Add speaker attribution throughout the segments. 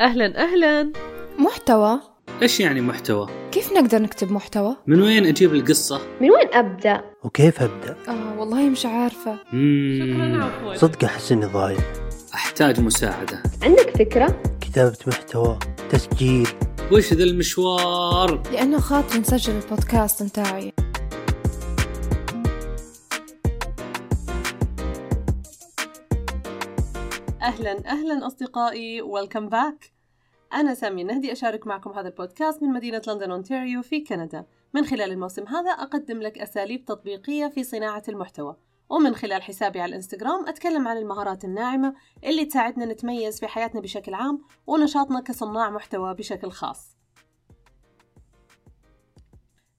Speaker 1: أهلا أهلا
Speaker 2: محتوى
Speaker 3: إيش يعني محتوى؟
Speaker 2: كيف نقدر نكتب محتوى؟
Speaker 3: من وين أجيب القصة؟
Speaker 4: من وين أبدأ؟
Speaker 5: وكيف أبدأ؟
Speaker 2: آه والله مش عارفة.
Speaker 1: شكرا عفوا
Speaker 5: صدق أحس إني ضايع
Speaker 3: أحتاج مساعدة
Speaker 4: عندك فكرة؟
Speaker 5: كتابة محتوى تسجيل
Speaker 3: وش ذا المشوار؟
Speaker 2: لأنه خاطر نسجل البودكاست متاعي
Speaker 1: أهلا أهلا أصدقائي ويلكم باك أنا سامية نهدي أشارك معكم هذا البودكاست من مدينة لندن أونتاريو في كندا. من خلال الموسم هذا أقدم لك أساليب تطبيقية في صناعة المحتوى. ومن خلال حسابي على الإنستغرام أتكلم عن المهارات الناعمة اللي تساعدنا نتميز في حياتنا بشكل عام ونشاطنا كصناع محتوى بشكل خاص.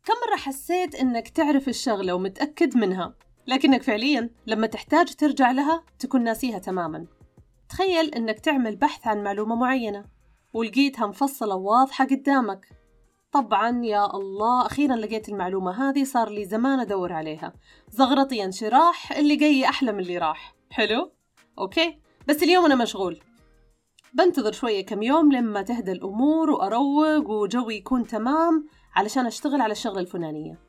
Speaker 1: كم مرة حسيت إنك تعرف الشغلة ومتأكد منها؟ لكنك فعليا لما تحتاج ترجع لها تكون ناسيها تماما. تخيل إنك تعمل بحث عن معلومة معينة ولقيتها مفصلة وواضحة قدامك. طبعا يا الله أخيرا لقيت المعلومة هذه صار لي زمان أدور عليها. زغرطي انشراح اللي جاي أحلى من اللي راح. حلو؟ أوكي. بس اليوم أنا مشغول. بنتظر شوية كم يوم لما تهدى الأمور وأروق وجوي يكون تمام علشان أشتغل على الشغلة الفلانية.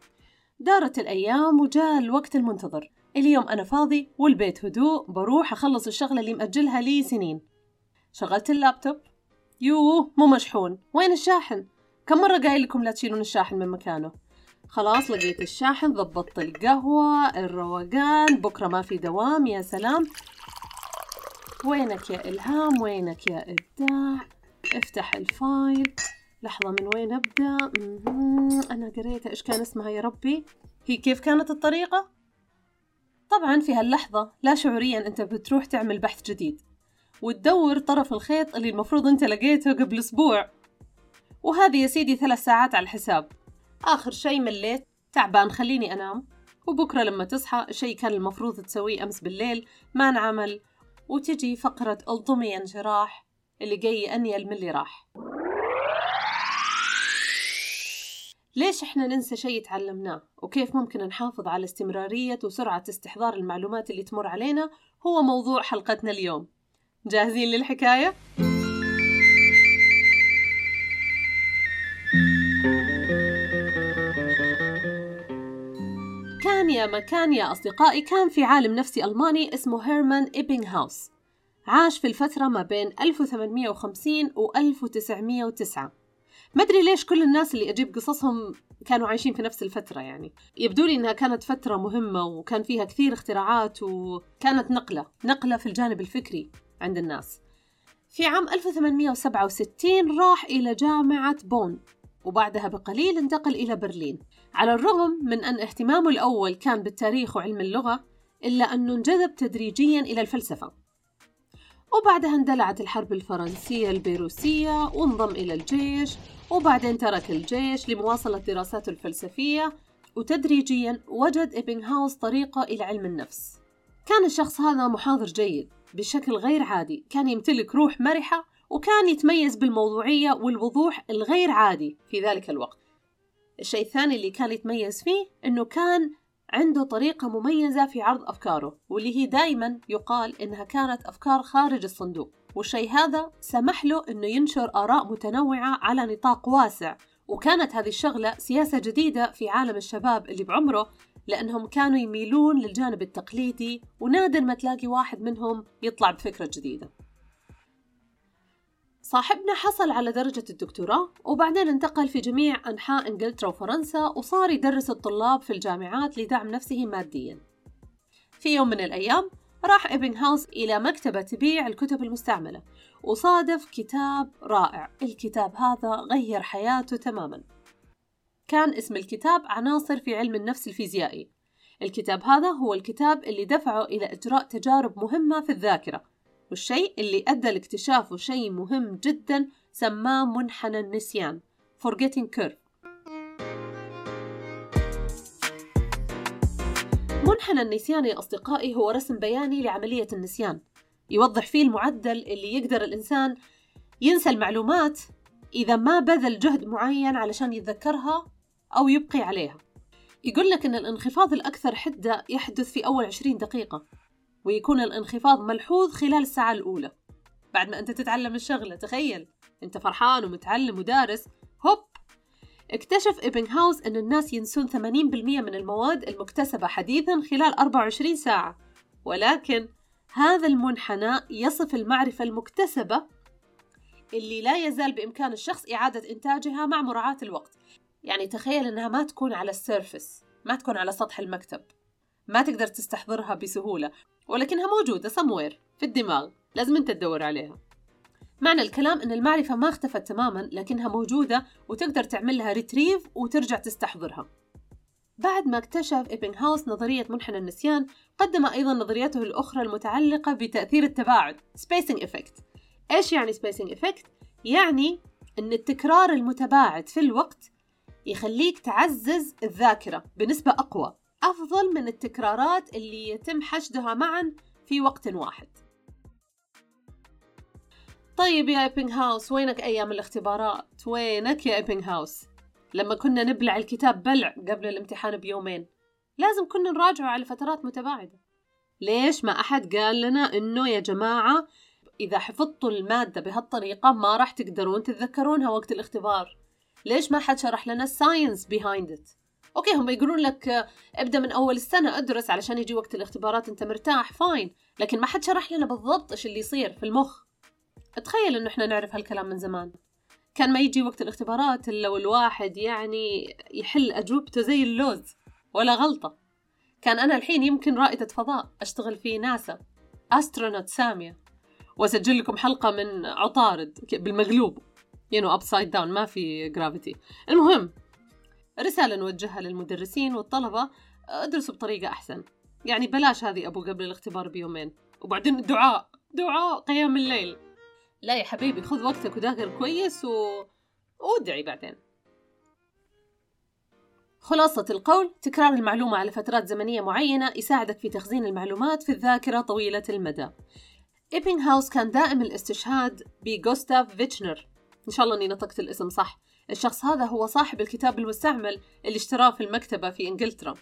Speaker 1: دارت الأيام وجاء الوقت المنتظر. اليوم أنا فاضي والبيت هدوء بروح أخلص الشغلة اللي مأجلها لي سنين. شغلت اللابتوب؟ يوه مو مشحون. وين الشاحن؟ كم مرة قايل لكم لا تشيلون الشاحن من مكانه؟ خلاص لقيت الشاحن ضبطت القهوة الروقان. بكرة ما في دوام يا سلام. وينك يا إلهام؟ وينك يا إبداع؟ افتح الفايل. لحظة من وين أبدأ. أنا قريتها. إيش كان اسمها يا ربي؟ هي كيف كانت الطريقة؟ طبعا في هاللحظة لا شعوريا أنت بتروح تعمل بحث جديد وتدور طرف الخيط اللي المفروض أنت لقيته قبل أسبوع. وهذه يا سيدي ثلاث ساعات على الحساب. آخر شي مليت تعبان خليني أنام. وبكرة لما تصحى شي كان المفروض تسويه أمس بالليل ما انعمل. وتجي فقرة الطمي انشراح اللي جاي أنيل من اللي راح. ليش إحنا ننسى شيء تعلمناه وكيف ممكن نحافظ على استمرارية وسرعة استحضار المعلومات اللي تمر علينا هو موضوع حلقتنا اليوم. جاهزين للحكاية؟ كان يا مكان يا أصدقائي كان في عالم نفسي ألماني اسمه هيرمان إيبنغهاوس عاش في الفترة ما بين 1850 و 1909 ما أدري ليش كل الناس اللي أجيب قصصهم كانوا عايشين في نفس الفترة يعني. يبدو لي إنها كانت فترة مهمة وكان فيها كثير اختراعات وكانت نقلة نقلة في الجانب الفكري عند الناس. في عام 1867 راح إلى جامعة بون وبعدها بقليل انتقل إلى برلين. على الرغم من أن اهتمامه الأول كان بالتاريخ وعلم اللغة إلا أنه انجذب تدريجيا إلى الفلسفة. وبعدها اندلعت الحرب الفرنسية البيروسية وانضم إلى الجيش وبعدين ترك الجيش لمواصلة دراساته الفلسفية. وتدريجيا وجد إبنغهاوس طريقة إلى علم النفس. كان الشخص هذا محاضر جيد بشكل غير عادي. كان يمتلك روح مرحة وكان يتميز بالموضوعية والوضوح الغير عادي في ذلك الوقت. الشيء الثاني اللي كان يتميز فيه أنه كان عنده طريقة مميزة في عرض أفكاره واللي هي دائما يقال إنها كانت أفكار خارج الصندوق. والشيء هذا سمح له إنه ينشر آراء متنوعة على نطاق واسع. وكانت هذه الشغلة سياسة جديدة في عالم الشباب اللي بعمره لأنهم كانوا يميلون للجانب التقليدي ونادر ما تلاقي واحد منهم يطلع بفكرة جديدة. صاحبنا حصل على درجة الدكتوراه وبعدين انتقل في جميع أنحاء إنجلترا وفرنسا وصار يدرس الطلاب في الجامعات لدعم نفسه ماديا. في يوم من الأيام راح إبنغهاوس إلى مكتبة تبيع الكتب المستعملة وصادف كتاب رائع. الكتاب هذا غير حياته تماما. كان اسم الكتاب عناصر في علم النفس الفيزيائي. الكتاب هذا هو الكتاب اللي دفعه إلى إجراء تجارب مهمة في الذاكرة والشيء اللي أدى لاكتشافه شيء مهم جدا سماه منحنى النسيان forgetting curve. منحنى النسيان يا أصدقائي هو رسم بياني لعملية النسيان. يوضح فيه المعدل اللي يقدر الإنسان ينسى المعلومات إذا ما بذل جهد معين علشان يتذكرها أو يبقي عليها. يقول لك أن الانخفاض الأكثر حدة يحدث في أول 20 دقيقة. ويكون الانخفاض ملحوظ خلال الساعة الأولى. بعد ما أنت تتعلم الشغلة تخيل. أنت فرحان ومتعلم ودارس. هوب! اكتشف إبنغهاوس أن الناس ينسون 80% من المواد المكتسبة حديثا خلال 24 ساعة. ولكن هذا المنحنى يصف المعرفة المكتسبة اللي لا يزال بإمكان الشخص إعادة إنتاجها مع مراعاة الوقت. يعني تخيل أنها ما تكون على السيرفس ما تكون على سطح المكتب. ما تقدر تستحضرها بسهولة ولكنها موجودة somewhere في الدماغ لازم أنت تدور عليها. معنى الكلام أن المعرفة ما اختفت تماما لكنها موجودة وتقدر تعمل لها ريتريف وترجع تستحضرها. بعد ما اكتشف إبنغهاوس نظرية منحنى النسيان قدم أيضا نظريته الأخرى المتعلقة بتأثير التباعد Spacing Effect. إيش يعني Spacing Effect؟ يعني أن التكرار المتباعد في الوقت يخليك تعزز الذاكرة بنسبة أقوى. أفضل من التكرارات اللي يتم حشدها معا في وقت واحد. طيب يا إيبنغ هاوس وينك أيام الاختبارات؟ وينك يا إيبنغ هاوس؟ لما كنا نبلع الكتاب بلع قبل الامتحان بيومين. لازم كنا نراجعه على فترات متباعدة. ليش ما أحد قال لنا إنه يا جماعة إذا حفظتوا المادة بهالطريقة ما راح تقدرون تتذكرونها وقت الاختبار؟ ليش ما حد شرح لنا ال science behind it أوكي هم يقولون لك ابدأ من أول السنة أدرس علشان يجي وقت الاختبارات أنت مرتاح fine. لكن ما حد شرح لنا بالضبط إيش اللي يصير في المخ. تخيل إنه إحنا نعرف هالكلام من زمان. كان ما يجي وقت الاختبارات إلا والواحد يعني يحل أجوبته زي اللوز ولا غلطة. كان أنا الحين يمكن رائدة فضاء أشتغل في ناسا astronaut ساميه وأسجل لكم حلقة من عطارد بالمقلوب. you know upside down ما في gravity المهم رسالة نوجهها للمدرسين والطلبة ادرسوا بطريقة أحسن. يعني بلاش هذه أبو قبل الاختبار بيومين. وبعدين دعاء دعاء قيام الليل. لا يا حبيبي خذ وقتك وذاكر كويس و... وادعي بعدين. خلاصة القول تكرار المعلومة على فترات زمنية معينة يساعدك في تخزين المعلومات في الذاكرة طويلة المدى. هاوس كان دائم الاستشهاد بغوستاف فيتشنر. إن شاء الله أني نطقت الاسم صح. الشخص هذا هو صاحب الكتاب المستعمل اللي اشتراه في المكتبة في إنجلترا.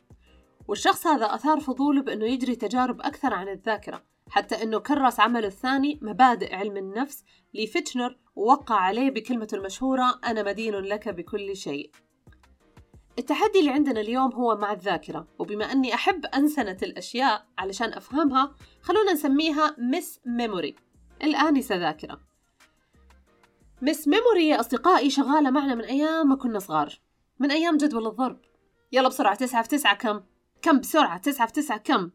Speaker 1: والشخص هذا أثار فضوله بأنه يجري تجارب أكثر عن الذاكرة حتى أنه كرس عمله الثاني مبادئ علم النفس لفيتشنر ووقع عليه بكلمته المشهورة أنا مدين لك بكل شيء التحدي اللي عندنا اليوم هو مع الذاكرة وبما أني أحب أنسنة الأشياء علشان أفهمها خلونا نسميها Miss Memory الآنسة ذاكرة. Miss Memory يا أصدقائي شغالة معنا من أيام ما كنا صغار. من أيام جدول الضرب. يلا بسرعة تسعة في تسعة كم؟ كم بسرعة؟ تسعة في تسعة كم؟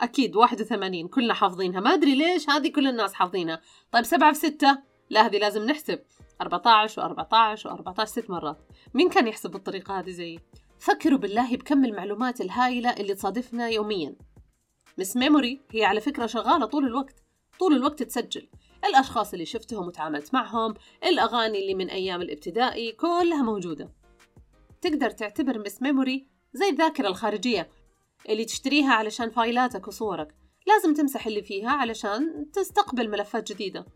Speaker 1: أكيد واحد وثمانين. كلنا حافظينها. ما أدري ليش هذه كل الناس حافظينها. طيب سبعة في ستة. لا هذه لازم نحسب. 14 و14 و14 ست مرات. مين كان يحسب بالطريقة هذه زيي؟ فكروا بالله بكم المعلومات الهائلة اللي تصادفنا يوميا. Miss Memory هي على فكرة شغالة طول الوقت. طول الوقت تسجل. الأشخاص اللي شفتهم وتعاملت معهم الأغاني اللي من أيام الابتدائي كلها موجودة. تقدر تعتبر Miss Memory زي الذاكرة الخارجية اللي تشتريها علشان فايلاتك وصورك. لازم تمسح اللي فيها علشان تستقبل ملفات جديدة.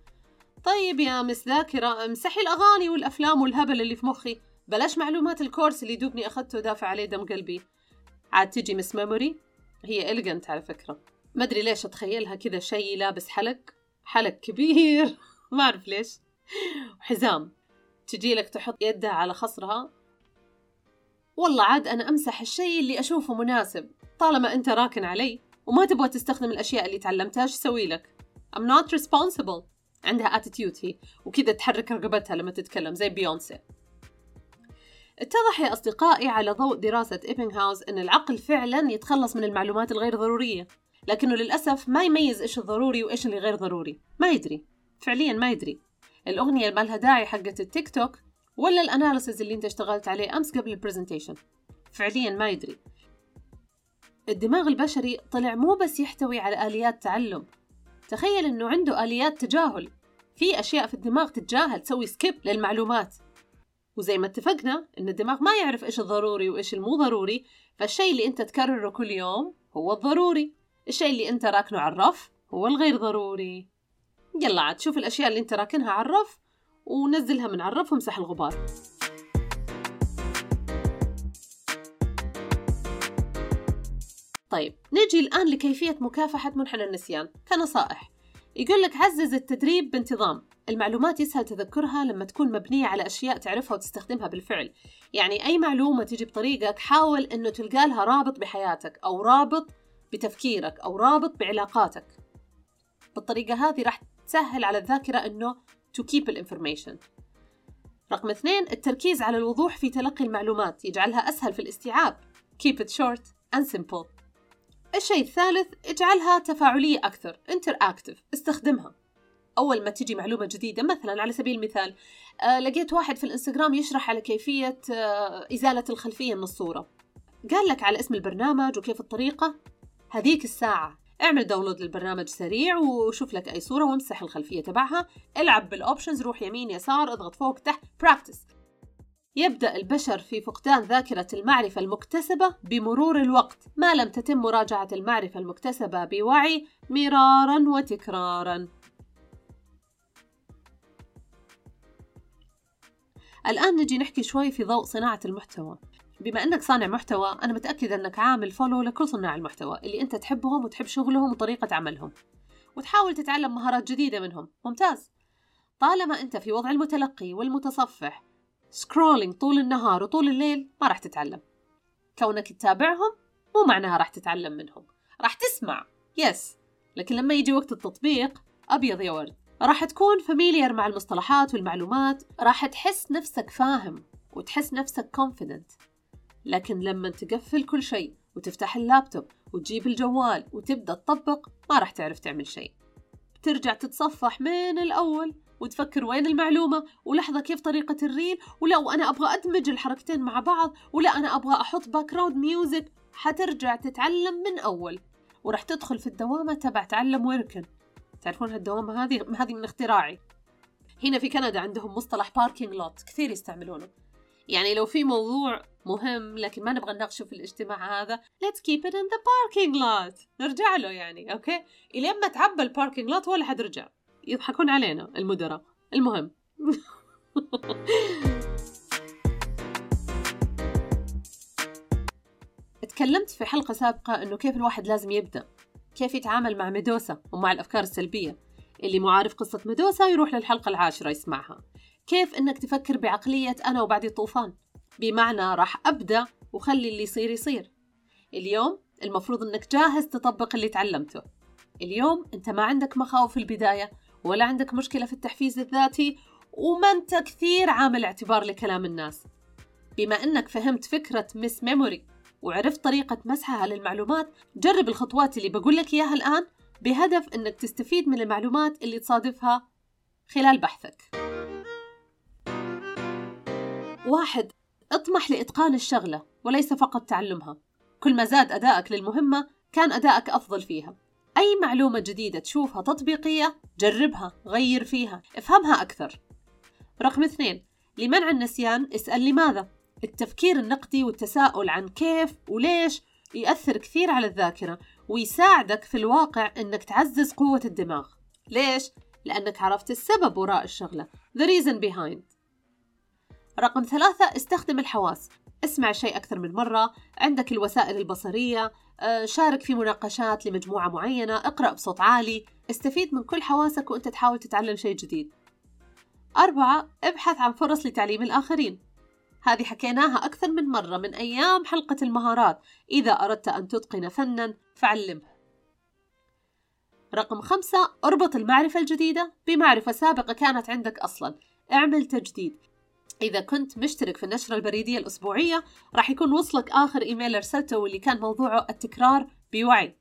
Speaker 1: طيب يا Miss ذاكرة امسحي الأغاني والأفلام والهبل اللي في مخي. بلاش معلومات ال course اللي دوبني أخذته ودافع عليه دم قلبي. عاد تجي Miss Memory هي elegant على فكرة. ما أدري ليش أتخيلها كذا شي لابس حلق. حلق كبير. ما أعرف ليش. وحزام تجي لك تحط يدها على خصرها. والله عاد أنا أمسح الشيء اللي أشوفه مناسب. طالما أنت راكن علي وما تبغى تستخدم الأشياء اللي تعلمتها إيش أسوي لك؟ I'm not responsible. عندها attitude هي. وكذا تحرك رقبتها لما تتكلم زي بيونسي اتضح يا أصدقائي على ضوء دراسة إيبنغهاوس أن العقل فعلا يتخلص من المعلومات الغير ضرورية. لكنه للأسف ما يميز إيش الضروري وإيش اللي غير ضروري. ما يدري. فعليا ما يدري. الأغنية اللي مالها داعي حقت التيك توك ولا ال analysis اللي أنت اشتغلت عليه أمس قبل ال presentation فعليا ما يدري. الدماغ البشري طلع مو بس يحتوي على آليات تعلم. تخيل أنه عنده آليات تجاهل. في أشياء في الدماغ تتجاهل تسوي سكيب للمعلومات. وزي ما اتفقنا إن الدماغ ما يعرف إيش الضروري وإيش المو ضروري فالشيء اللي أنت تكرره كل يوم هو الضروري. الشيء اللي أنت راكنه على الرف هو الغير ضروري. يلا عاد شوف الأشياء اللي أنت راكنها على الرف ونزلها من على الرف وامسح الغبار. طيب نجي الآن لكيفية مكافحة منحنى النسيان كنصائح. يقول لك عزز التدريب بانتظام. المعلومات يسهل تذكرها لما تكون مبنية على أشياء تعرفها وتستخدمها بالفعل. يعني أي معلومة تجي بطريقك حاول أنه تلقى لها رابط بحياتك أو رابط بتفكيرك أو رابط بعلاقاتك. بالطريقة هذه راح تسهل على الذاكرة أنه to keep الانفورميشن رقم اثنين التركيز على الوضوح في تلقي المعلومات يجعلها أسهل في الاستيعاب. Keep it short and simple. الشيء الثالث اجعلها تفاعلية أكثر interactive استخدمها. أول ما تجي معلومة جديدة مثلا على سبيل المثال آه لقيت واحد في الإنستغرام يشرح على كيفية آه إزالة الخلفية من الصورة. قال لك على اسم البرنامج وكيف الطريقة. هذيك الساعة. اعمل download للبرنامج سريع وشوف لك أي صورة وامسح الخلفية تبعها. العب بال options روح يمين يسار اضغط فوق تحت practice يبدأ البشر في فقدان ذاكرة المعرفة المكتسبة بمرور الوقت. ما لم تتم مراجعة المعرفة المكتسبة بوعي مرارا وتكرارا. الآن نجي نحكي شوي في ضوء صناعة المحتوى. بما أنك صانع محتوى أنا متأكدة أنك عامل follow لكل صناع المحتوى اللي أنت تحبهم وتحب شغلهم وطريقة عملهم. وتحاول تتعلم مهارات جديدة منهم. ممتاز. طالما أنت في وضع المتلقي والمتصفح scrolling طول النهار وطول الليل ما راح تتعلم. كونك تتابعهم مو معناها راح تتعلم منهم. راح تسمع. yes لكن لما يجي وقت التطبيق أبيض يا ورد. راح تكون familiar مع المصطلحات والمعلومات. راح تحس نفسك فاهم وتحس نفسك confident. لكن لما تقفل كل شيء وتفتح اللابتوب وتجيب الجوال وتبدأ تطبق ما راح تعرف تعمل شيء. بترجع تتصفح من الأول وتفكر وين المعلومة ولحظة كيف طريقة ال reel ولا وأنا أبغى أدمج الحركتين مع بعض ولا أنا أبغى أحط background music حترجع تتعلم من أول. وراح تدخل في الدوامة تبع تعلم ويركن تعرفون هالدوامة هذه؟ هذه من اختراعي. هنا في كندا عندهم مصطلح parking lot كثير يستعملونه. يعني لو في موضوع مهم لكن ما نبغى نناقشه في الاجتماع هذا. Let's keep it in the parking lot. نرجع له يعني okay؟ إلين ما تعبى ال parking lot ولا حد رجع. يضحكون علينا المدراء. المهم. تكلمت في حلقة سابقة إنه كيف الواحد لازم يبدأ. كيف يتعامل مع ميدوسا ومع الأفكار السلبية. اللي مو عارف قصة ميدوسا يروح للحلقة العاشرة يسمعها. كيف إنك تفكر بعقلية أنا وبعد الطوفان بمعنى راح أبدأ وخلي اللي يصير يصير. اليوم المفروض إنك جاهز تطبق اللي تعلمته. اليوم أنت ما عندك مخاوف في البداية ولا عندك مشكلة في التحفيز الذاتي وما أنت كثير عامل اعتبار لكلام الناس. بما أنك فهمت فكرة مس ميموري وعرفت طريقة مسحها للمعلومات جرب الخطوات اللي بقول لك إياها الآن بهدف أنك تستفيد من المعلومات اللي تصادفها خلال بحثك. واحد اطمح لإتقان الشغلة وليس فقط تعلمها. كل ما زاد أدائك للمهمة كان أدائك أفضل فيها. أي معلومة جديدة تشوفها تطبيقية جربها غير فيها. افهمها أكثر. رقم اثنين لمنع النسيان اسأل لماذا؟ التفكير النقدي والتساؤل عن كيف وليش يأثر كثير على الذاكرة ويساعدك في الواقع أنك تعزز قوة الدماغ. ليش؟ لأنك عرفت السبب وراء الشغلة. The reason behind. رقم ثلاثة استخدم الحواس. اسمع شيء أكثر من مرة. عندك الوسائل البصرية. آه، شارك في مناقشات لمجموعة معينة. اقرأ بصوت عالي. استفيد من كل حواسك وأنت تحاول تتعلم شيء جديد. أربعة ابحث عن فرص لتعليم الآخرين. هذه حكيناها أكثر من مرة من أيام حلقة المهارات. إذا أردت أن تتقن فنا فعلمه. رقم خمسة اربط المعرفة الجديدة. بمعرفة سابقة كانت عندك أصلا. اعمل تجديد. إذا كنت مشترك في النشرة البريدية الأسبوعية راح يكون وصلك آخر إيميل أرسلته واللي كان موضوعه التكرار بوعي.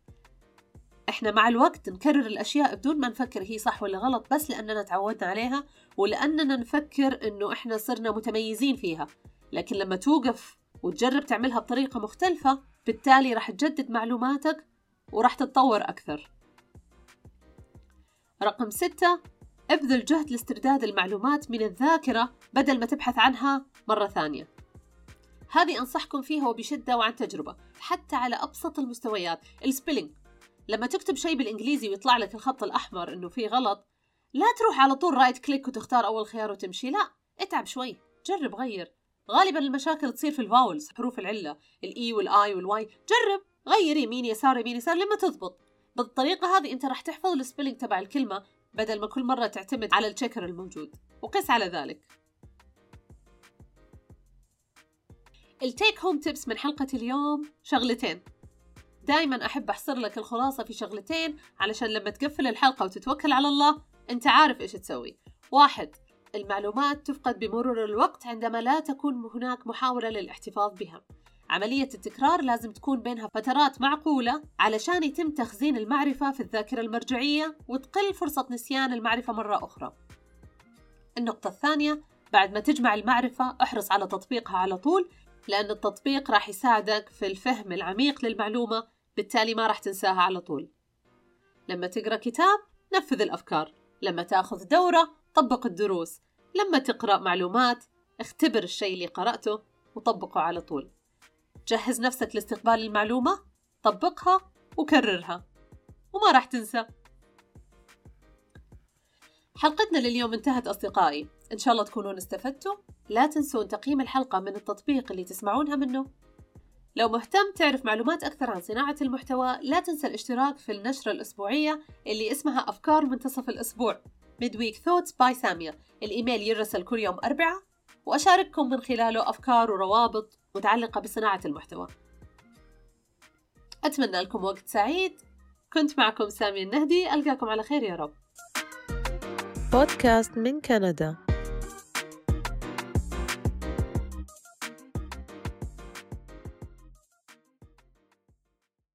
Speaker 1: إحنا مع الوقت نكرر الأشياء بدون ما نفكر هي صح ولا غلط بس لأننا تعودنا عليها ولأننا نفكر إنه إحنا صرنا متميزين فيها. لكن لما توقف وتجرب تعملها بطريقة مختلفة بالتالي راح تجدد معلوماتك وراح تتطور أكثر. رقم ستة ابذل جهد لاسترداد المعلومات من الذاكرة بدل ما تبحث عنها مرة ثانية. هذه أنصحكم فيها وبشدة وعن تجربة حتى على أبسط المستويات. ال spelling لما تكتب شيء بالإنجليزي ويطلع لك الخط الأحمر إنه فيه غلط لا تروح على طول right click وتختار أول خيار وتمشي لا اتعب شوي جرب غير. غالبا المشاكل تصير في ال vowels حروف العلة ال E وال I وال Y جرب غير يمين يسار يمين يسار لما تضبط. بالطريقة هذه أنت راح تحفظ ال spelling تبع الكلمة بدل ما كل مرة تعتمد على ال checker الموجود. وقس على ذلك. التيك هوم تيبس من حلقة اليوم شغلتين. دائما أحب أحصر لك الخلاصة في شغلتين علشان لما تقفل الحلقة وتتوكل على الله أنت عارف إيش تسوي. واحد المعلومات تفقد بمرور الوقت عندما لا تكون هناك محاولة للاحتفاظ بها. عملية التكرار لازم تكون بينها فترات معقولة علشان يتم تخزين المعرفة في الذاكرة المرجعية وتقل فرصة نسيان المعرفة مرة أخرى. النقطة الثانية بعد ما تجمع المعرفة احرص على تطبيقها على طول لأن التطبيق راح يساعدك في الفهم العميق للمعلومة بالتالي ما راح تنساها على طول. لما تقرأ كتاب نفذ الأفكار. لما تأخذ دورة طبق الدروس. لما تقرأ معلومات اختبر الشيء اللي قرأته وطبقه على طول. جهز نفسك لاستقبال المعلومة طبقها وكررها. وما راح تنسى. حلقتنا لليوم انتهت أصدقائي. إن شاء الله تكونون استفدتوا. لا تنسون تقييم الحلقة من التطبيق اللي تسمعونها منه. لو مهتم تعرف معلومات أكثر عن صناعة المحتوى لا تنسى الاشتراك في النشرة الأسبوعية اللي اسمها أفكار منتصف الأسبوع. Midweek Thoughts by سامية الإيميل يرسل كل يوم أربعة وأشارككم من خلاله أفكار وروابط. متعلقة بصناعة المحتوى. أتمنى لكم وقت سعيد. كنت معكم سامية النهدي. ألقاكم على خير يا رب.
Speaker 6: بودكاست من كندا.